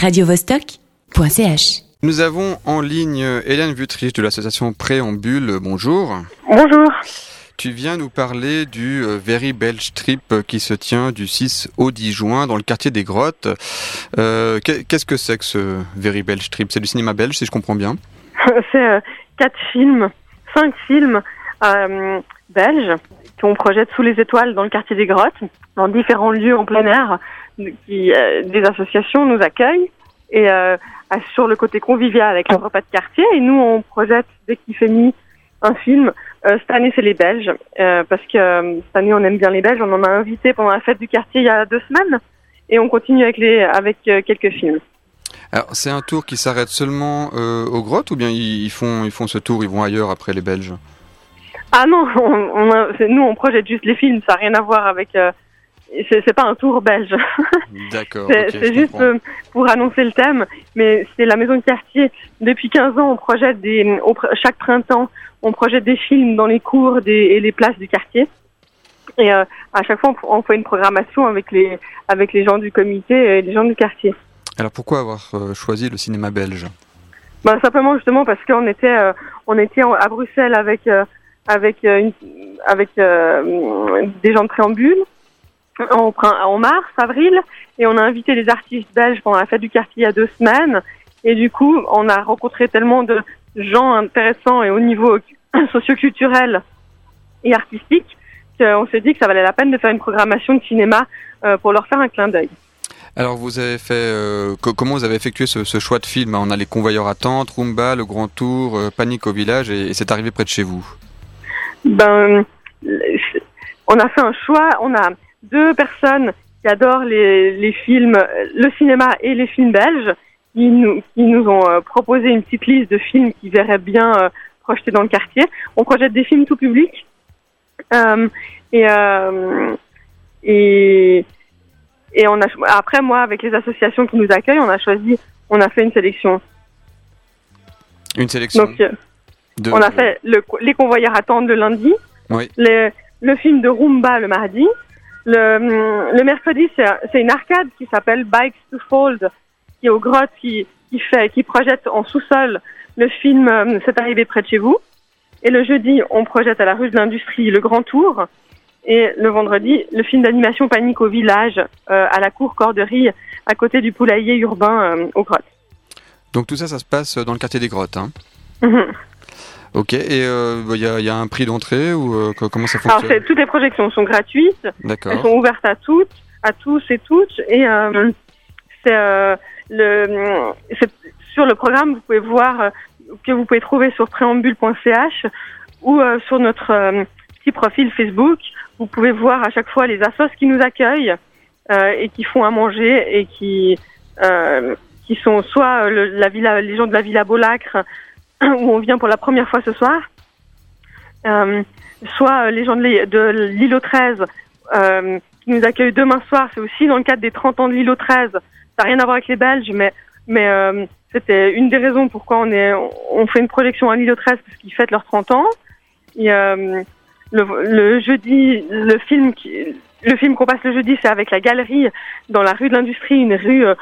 radiovostok.ch. Nous avons en ligne Hélène Vutrich de l'association Préambule. Bonjour. Bonjour. Tu viens nous parler du euh, Very Belge Trip qui se tient du 6 au 10 juin dans le quartier des Grottes. Euh, Qu'est-ce que c'est que ce Very Belge Trip? C'est du cinéma belge, si je comprends bien. C'est euh, quatre films, cinq films euh, belges qu'on projette sous les étoiles dans le quartier des Grottes, dans différents lieux en plein air. Qui, euh, des associations nous accueillent et euh, sur le côté convivial avec le repas de quartier. Et nous, on projette dès qu'il fait nuit un film. Euh, cette année, c'est les Belges, euh, parce que euh, cette année, on aime bien les Belges. On en a invité pendant la fête du quartier il y a deux semaines, et on continue avec les avec quelques films. Alors, c'est un tour qui s'arrête seulement aux grottes ou bien ils ils font, ils font ce tour, ils vont ailleurs après les Belges? Ah non, on, on a- c'est- nous, on projette juste les films. Ça n'a rien à voir avec. C'est pas un tour belge. D'accord. C'est juste euh, pour annoncer le thème, mais c'est la maison de quartier. Depuis 15 ans, on projette des, chaque printemps, on projette des films dans les cours des, et les places du quartier. Et euh, à chaque fois, on, on fait une programmation avec les, avec les gens du comité et les gens du quartier. Alors, pourquoi avoir euh, choisi le cinéma belge? Ben, simplement justement parce qu'on était, euh, on était en- à Bruxelles avec, euh, avec, euh, une, avec euh, des gens de préambule en, mars, avril, et on a invité les artistes belges pendant la fête du quartier il y a deux semaines. Et du coup, on a rencontré tellement de gens intéressants et au niveau socioculturel et artistique qu'on s'est dit que ça valait la peine de faire une programmation de cinéma euh, pour leur faire un clin d'œil. Alors, vous avez fait, euh, co- comment vous avez effectué ce, ce choix de film On a les convoyeurs à tente, Roomba, Le Grand Tour, euh, Panique au village, et, et c'est arrivé près de chez vous. Ben, on a fait un choix. On a deux personnes qui adorent les, les films, le cinéma et les films belges, qui nous, qui nous ont euh, proposé une petite liste de films qui verraient bien euh, projetés dans le quartier. On projette des films tout public. Euh, et, euh, et, et on a, après, moi, avec les associations qui nous accueillent, on a choisi, on a fait une sélection. Une sélection Donc, de... on a fait le, les convoyeurs attendent le lundi, Oui. le, le film de Roomba le mardi. Le, hum, le mercredi, c'est un- c'est une arcade qui s'appelle Bikes to Fold, qui est aux grottes, qui, qui, fait, qui projette en sous-sol le film hum, C'est arrivé près de chez vous. Et le jeudi, on projette à la rue de l'Industrie le Grand Tour. Et le vendredi, le film d'animation Panique au village, euh, à la cour Corderie, à côté du poulailler urbain euh, aux grottes. Donc tout ça, ça se passe dans le quartier des grottes. Hein. Mhm. Ok, et il y, a, y a un prix d'entrée ou euh, co- comment ça fonctionne toutes les projections sont gratuites. Elles sont ouvertes à toutes, à tous et toutes. Et euh, c'est euh, le sur le programme, vous pouvez voir euh, que vous pouvez trouver sur préambule.ch ou euh, sur notre euh, petit profil Facebook. Vous pouvez voir à chaque fois les assos qui nous accueillent euh, et qui font à manger et qui euh, qui sont soit euh, le- la villa, les gens de la Villa Bolacre où on vient pour la première fois ce soir, euh, soit euh, les gens de aux 13 euh, qui nous accueillent demain soir. C'est aussi dans le cadre des 30 ans de aux 13. Ça n'a rien à voir avec les Belges, mais, mais euh, c'était une des raisons pourquoi on, est, on fait une projection à aux 13 parce qu'ils fêtent leurs 30 ans. Et, euh, le, le jeudi, le film qui, le film qu'on passe le jeudi, c'est avec la galerie dans la rue de l'Industrie, une rue euh,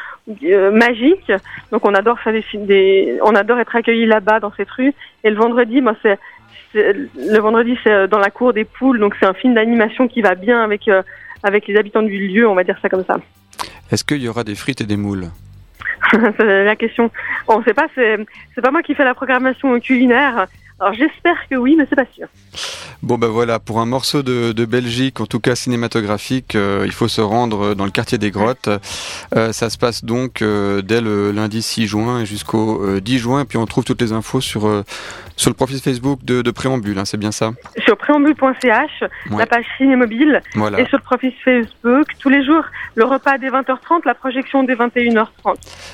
euh, magique. Donc on adore faire des on adore être accueillis là-bas dans cette rue. Et le vendredi, moi c'est le vendredi, c'est euh, dans la cour des poules, donc c'est un film d'animation qui va bien avec euh, avec les habitants du lieu, on va dire ça comme ça. Est-ce qu'il y aura des frites et des moules? C'est la question. On sait pas, c'est c'est pas moi qui fais la programmation culinaire. Alors j'espère que oui, mais c'est pas sûr. Bon ben voilà, pour un morceau de, de Belgique, en tout cas cinématographique, euh, il faut se rendre dans le quartier des Grottes. Euh, ça se passe donc euh, dès le lundi 6 juin jusqu'au euh, 10 juin. Et puis on trouve toutes les infos sur, euh, sur le profil Facebook de, de Préambule, hein, c'est bien ça? Sur préambule.ch, Ouais. la page ciné mobile, Voilà. et sur le profil Facebook, tous les jours, le repas dès 20h30, la projection dès 21h30.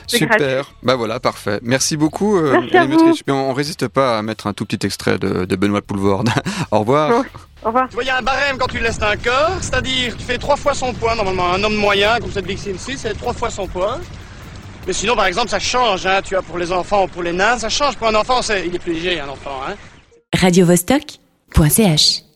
c'est Super, bah voilà, parfait. Merci beaucoup, euh, Merci à vous. On, on résiste pas à mettre un tout petit extrait de, de Benoît Poulvorde. Au revoir. Au revoir. Tu vois, il y a un barème quand tu laisses un corps, c'est-à-dire tu fais trois fois son poids, normalement. Un homme moyen, comme cette Vixine ici, c'est trois fois son poids. Mais sinon, par exemple, ça change, hein, tu vois, pour les enfants ou pour les nains, ça change. Pour un enfant, c'est... il est plus léger, un enfant, hein. radiovostok.ch